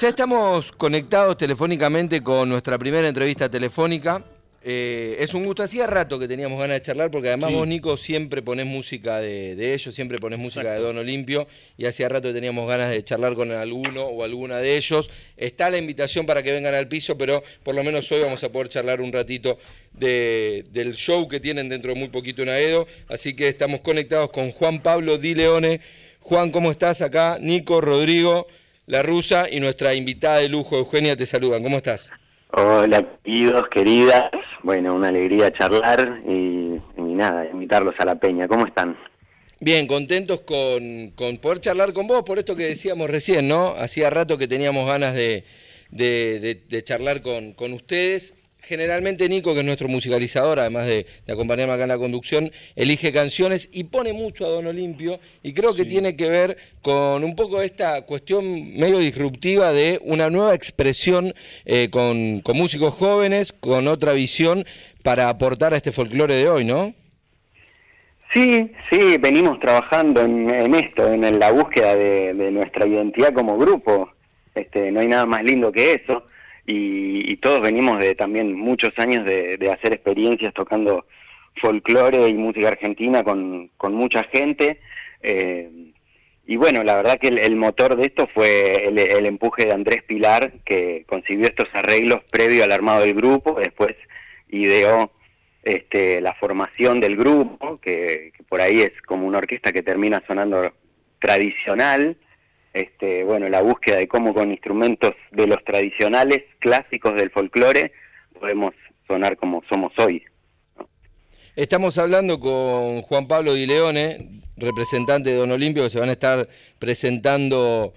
Ya estamos conectados telefónicamente con nuestra primera entrevista telefónica. Eh, es un gusto, hacía rato que teníamos ganas de charlar, porque además Sí. vos, Nico, siempre ponés música de, de ellos, siempre ponés música de Don Olimpio, y hacía rato que teníamos ganas de charlar con alguno o alguna de ellos. Está la invitación para que vengan al piso, pero por lo menos hoy vamos a poder charlar un ratito de- del show que tienen dentro de muy poquito en Aedo, así que estamos conectados con Juan Pablo Di Leone. Juan, ¿cómo estás acá? Nico, Rodrigo, La Rusa y nuestra invitada de lujo, Eugenia, te saludan. ¿Cómo estás? Hola, queridos, queridas. Bueno, una alegría charlar y, y nada, invitarlos a la peña. ¿Cómo están? Bien, contentos con, con poder charlar con vos por esto que decíamos recién, ¿no? Hacía rato que teníamos ganas de, de- de- de charlar con, con ustedes. Generalmente Nico, que es nuestro musicalizador, además de, de acompañarme acá en la conducción, elige canciones y pone mucho a Don Olimpio y creo que tiene que ver con un poco esta cuestión medio disruptiva de una nueva expresión eh, con, con músicos jóvenes, con otra visión para aportar a este folclore de hoy, ¿no? Sí, sí, venimos trabajando en, en esto, en la búsqueda de, de nuestra identidad como grupo. Este, no hay nada más lindo que eso. Y, y todos venimos de también muchos años de, hacer experiencias tocando folclore y música argentina con, con mucha gente. Eh, y bueno, la verdad que el, motor de esto fue el, el empuje de Andrés Pilar, que concibió estos arreglos previo al armado del grupo, después ideó este, la formación del grupo, que por ahí es como una orquesta que termina sonando tradicional, este, bueno, la búsqueda de cómo con instrumentos de los tradicionales clásicos del folclore podemos sonar como somos hoy. Estamos hablando con Juan Pablo Di Leone, representante de Don Olimpio, que se van a estar presentando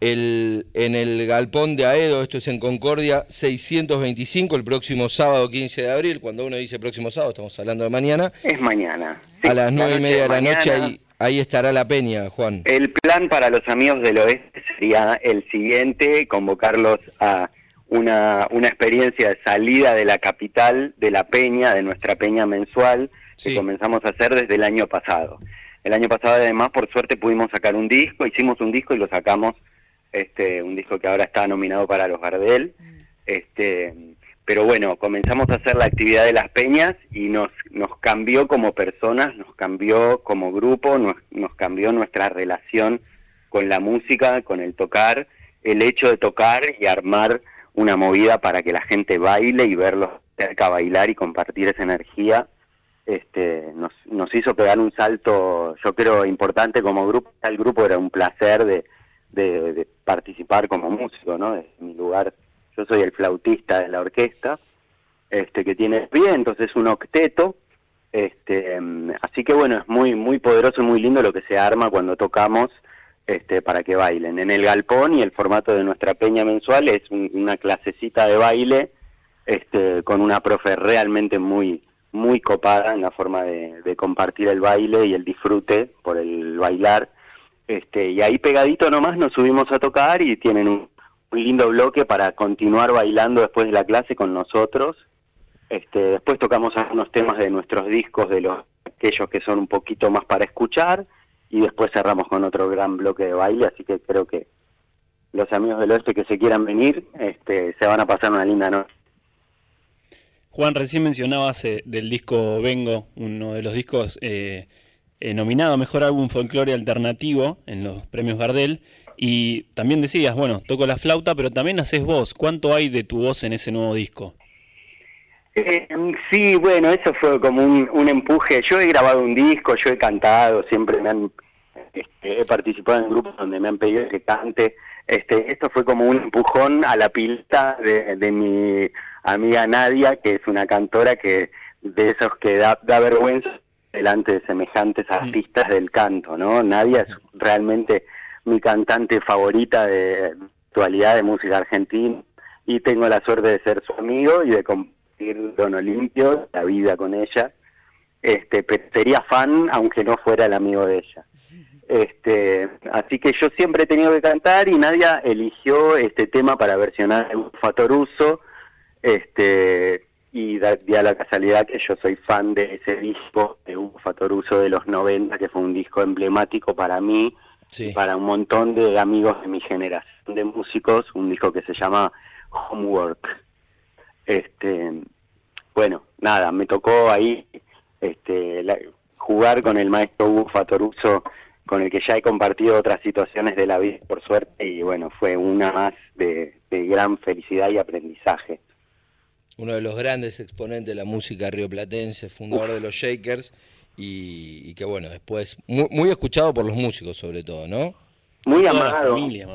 el, en el Galpón de Aedo, esto es en Concordia 625, el próximo sábado 15 de abril. Cuando uno dice próximo sábado, estamos hablando de mañana. Es mañana. Sí, a las la nueve y media de la noche ahí, ahí estará la peña, Juan. El plan para los amigos del oeste sería el siguiente, convocarlos a una, una experiencia de salida de la capital, de la peña, de nuestra peña mensual, Sí. que comenzamos a hacer desde el año pasado. El año pasado además, por suerte, pudimos sacar un disco, hicimos un disco y lo sacamos, este, un disco que ahora está nominado para los Gardel. Este, pero bueno, comenzamos a hacer la actividad de las peñas y nos, nos cambió como personas, nos cambió como grupo, nos, nos cambió nuestra relación con la música, con el tocar, el hecho de tocar y armar una movida para que la gente baile y verlos cerca bailar y compartir esa energía, este, nos, nos hizo pegar un salto, yo creo, importante como grupo. El grupo era un placer de, de, de participar como músico, ¿no? Desde mi lugar, yo soy el flautista de la orquesta, este, que tiene pie, entonces un octeto, este, mm, así que bueno, es muy, muy poderoso y muy lindo lo que se arma cuando tocamos este, para que bailen. En el galpón y el formato de nuestra peña mensual es un- una clasecita de baile este, con una profe realmente muy, muy copada en la forma de, de compartir el baile y el disfrute por el bailar. Este, y ahí pegadito nomás nos subimos a tocar y tienen un, un lindo bloque para continuar bailando después de la clase con nosotros. Este, después tocamos algunos temas de nuestros discos, de los aquellos que son un poquito más para escuchar, y después cerramos con otro gran bloque de baile, así que creo que los amigos del oeste que se quieran venir, este, se van a pasar una linda noche. Juan, recién mencionabas eh, del disco Vengo, uno de los discos eh, eh, nominado a Mejor Álbum Folclore Alternativo en los premios Gardel. Y también decías, bueno, toco la flauta, pero también haces voz. ¿Cuánto hay de tu voz en ese nuevo disco? Eh, sí, bueno, eso fue como un, un empuje. Yo he grabado un disco, yo he cantado, siempre me han, este, he participado en grupos donde me han pedido que cante. Este, esto fue como un empujón a la pista de, de mi amiga Nadia, que es una cantora que de esos que da, da vergüenza delante de semejantes artistas del canto, ¿no? Nadia es realmente mi cantante favorita de actualidad de música argentina y tengo la suerte de ser su amigo y de compartir Don Olimpio, la vida con ella. Este, sería fan aunque no fuera el amigo de ella. Este, así que yo siempre he tenido que cantar y Nadia eligió este tema para versionar el Fatoruso, este, y da, da la casualidad que yo soy fan de ese disco de Hugo Fatoruso de los 90, que fue un disco emblemático para mí Sí. y para un montón de amigos de mi generación. de músicos, un disco que se llama Homework. Este, bueno, nada, me tocó ahí este, jugar con el maestro Hugo Fatoruso, con el que ya he compartido otras situaciones de la vida, por suerte, y bueno, fue una más de, gran felicidad y aprendizaje. Uno de los grandes exponentes de la música rioplatense, fundador de los Shakers, y, que bueno, después, muy, escuchado por los músicos sobre todo, ¿no? Muy amado. Toda la familia,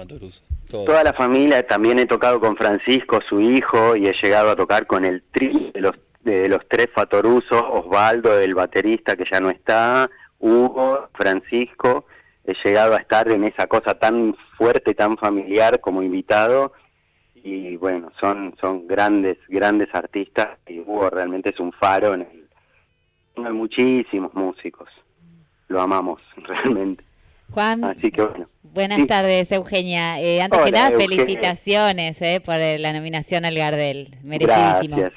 Toda la familia, también he tocado con Francisco, su hijo, y he llegado a tocar con el tri de los de los tres Fatorusos, Osvaldo, el baterista que ya no está, Hugo, Francisco, he llegado a estar en esa cosa tan fuerte, tan familiar como invitado y bueno, son, son grandes, grandes artistas y Hugo realmente es un faro en el... Hay muchísimos músicos, lo amamos realmente. Juan, Así que bueno. buenas tardes Eugenia. Eh, antes que nada, felicitaciones eh, por la nominación al Gardel, merecidísimo. Gracias.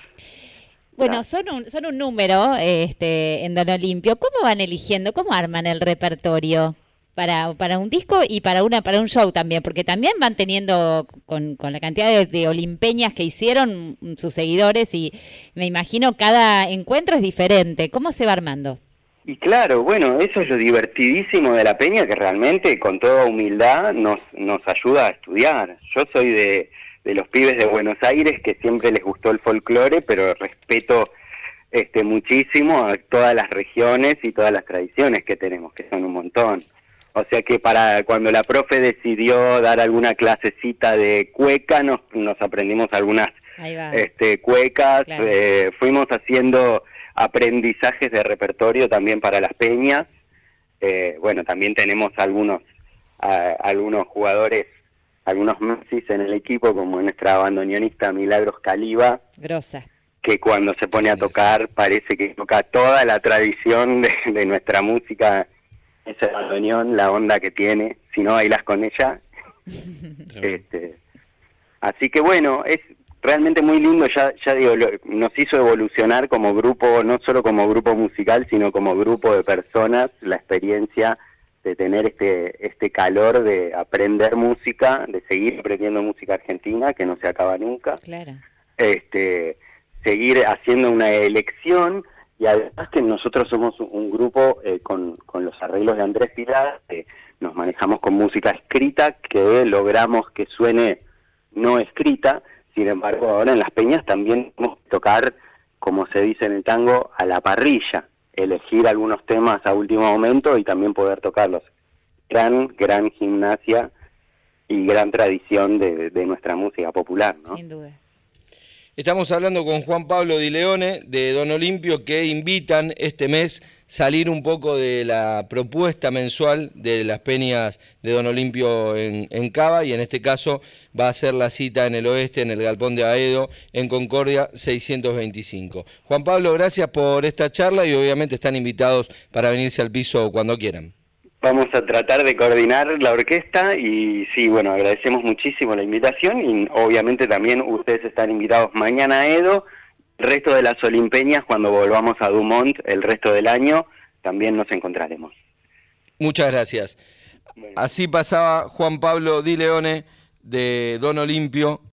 Bueno, son un, son un número este, en Don Olimpio. ¿Cómo van eligiendo, cómo arman el repertorio para, para un disco y para una para un show también? Porque también van teniendo, con, con la cantidad de, olimpeñas que hicieron sus seguidores y me imagino cada encuentro es diferente. ¿Cómo se va armando? Y claro, bueno, eso es lo divertidísimo de la peña que realmente con toda humildad nos, nos ayuda a estudiar. Yo soy de de los pibes de Buenos Aires que siempre les gustó el folclore, pero respeto este muchísimo a todas las regiones y todas las tradiciones que tenemos, que son un montón. O sea que para cuando la profe decidió dar alguna clasecita de cueca, nos, nos aprendimos algunas este, cuecas, eh, fuimos haciendo aprendizajes de repertorio también para las peñas. Eh, bueno, también tenemos algunos, algunos jugadores algunos Messi en el equipo, como nuestra bandoneonista Milagros Caliba. Grosa. Que cuando se pone a tocar parece que toca toda la tradición de, nuestra música, ese bandoneón, la onda que tiene, si no bailas con ella. este, así que bueno, es realmente muy lindo, ya, ya digo, nos hizo evolucionar como grupo, no solo como grupo musical, sino como grupo de personas, la experiencia de tener este, este calor de aprender música, de seguir aprendiendo música argentina, que no se acaba nunca. Claro. Este, seguir haciendo una elección y además que nosotros somos un grupo eh, con, con, los arreglos de Andrés Pilar, nos manejamos con música escrita que logramos que suene no escrita, sin embargo ahora en las peñas también podemos tocar, como se dice en el tango, a la parrilla elegir algunos temas a último momento y también poder tocarlos. Gran, gran gimnasia y gran tradición de, nuestra música popular, ¿no? Sin duda. Estamos hablando con Juan Pablo Di Leone de Don Olimpio que invitan este mes salir un poco de la propuesta mensual de las peñas de Don Olimpio en, en, Cava y en este caso va a ser la cita en el oeste, en el Galpón de Aedo, en Concordia 625. Juan Pablo, gracias por esta charla y obviamente están invitados para venirse al piso cuando quieran. Vamos a tratar de coordinar la orquesta y sí, bueno, agradecemos muchísimo la invitación y obviamente también ustedes están invitados mañana a Edo, el resto de las Olimpeñas cuando volvamos a Dumont el resto del año también nos encontraremos. Muchas gracias. Así pasaba Juan Pablo Di Leone de Don Olimpio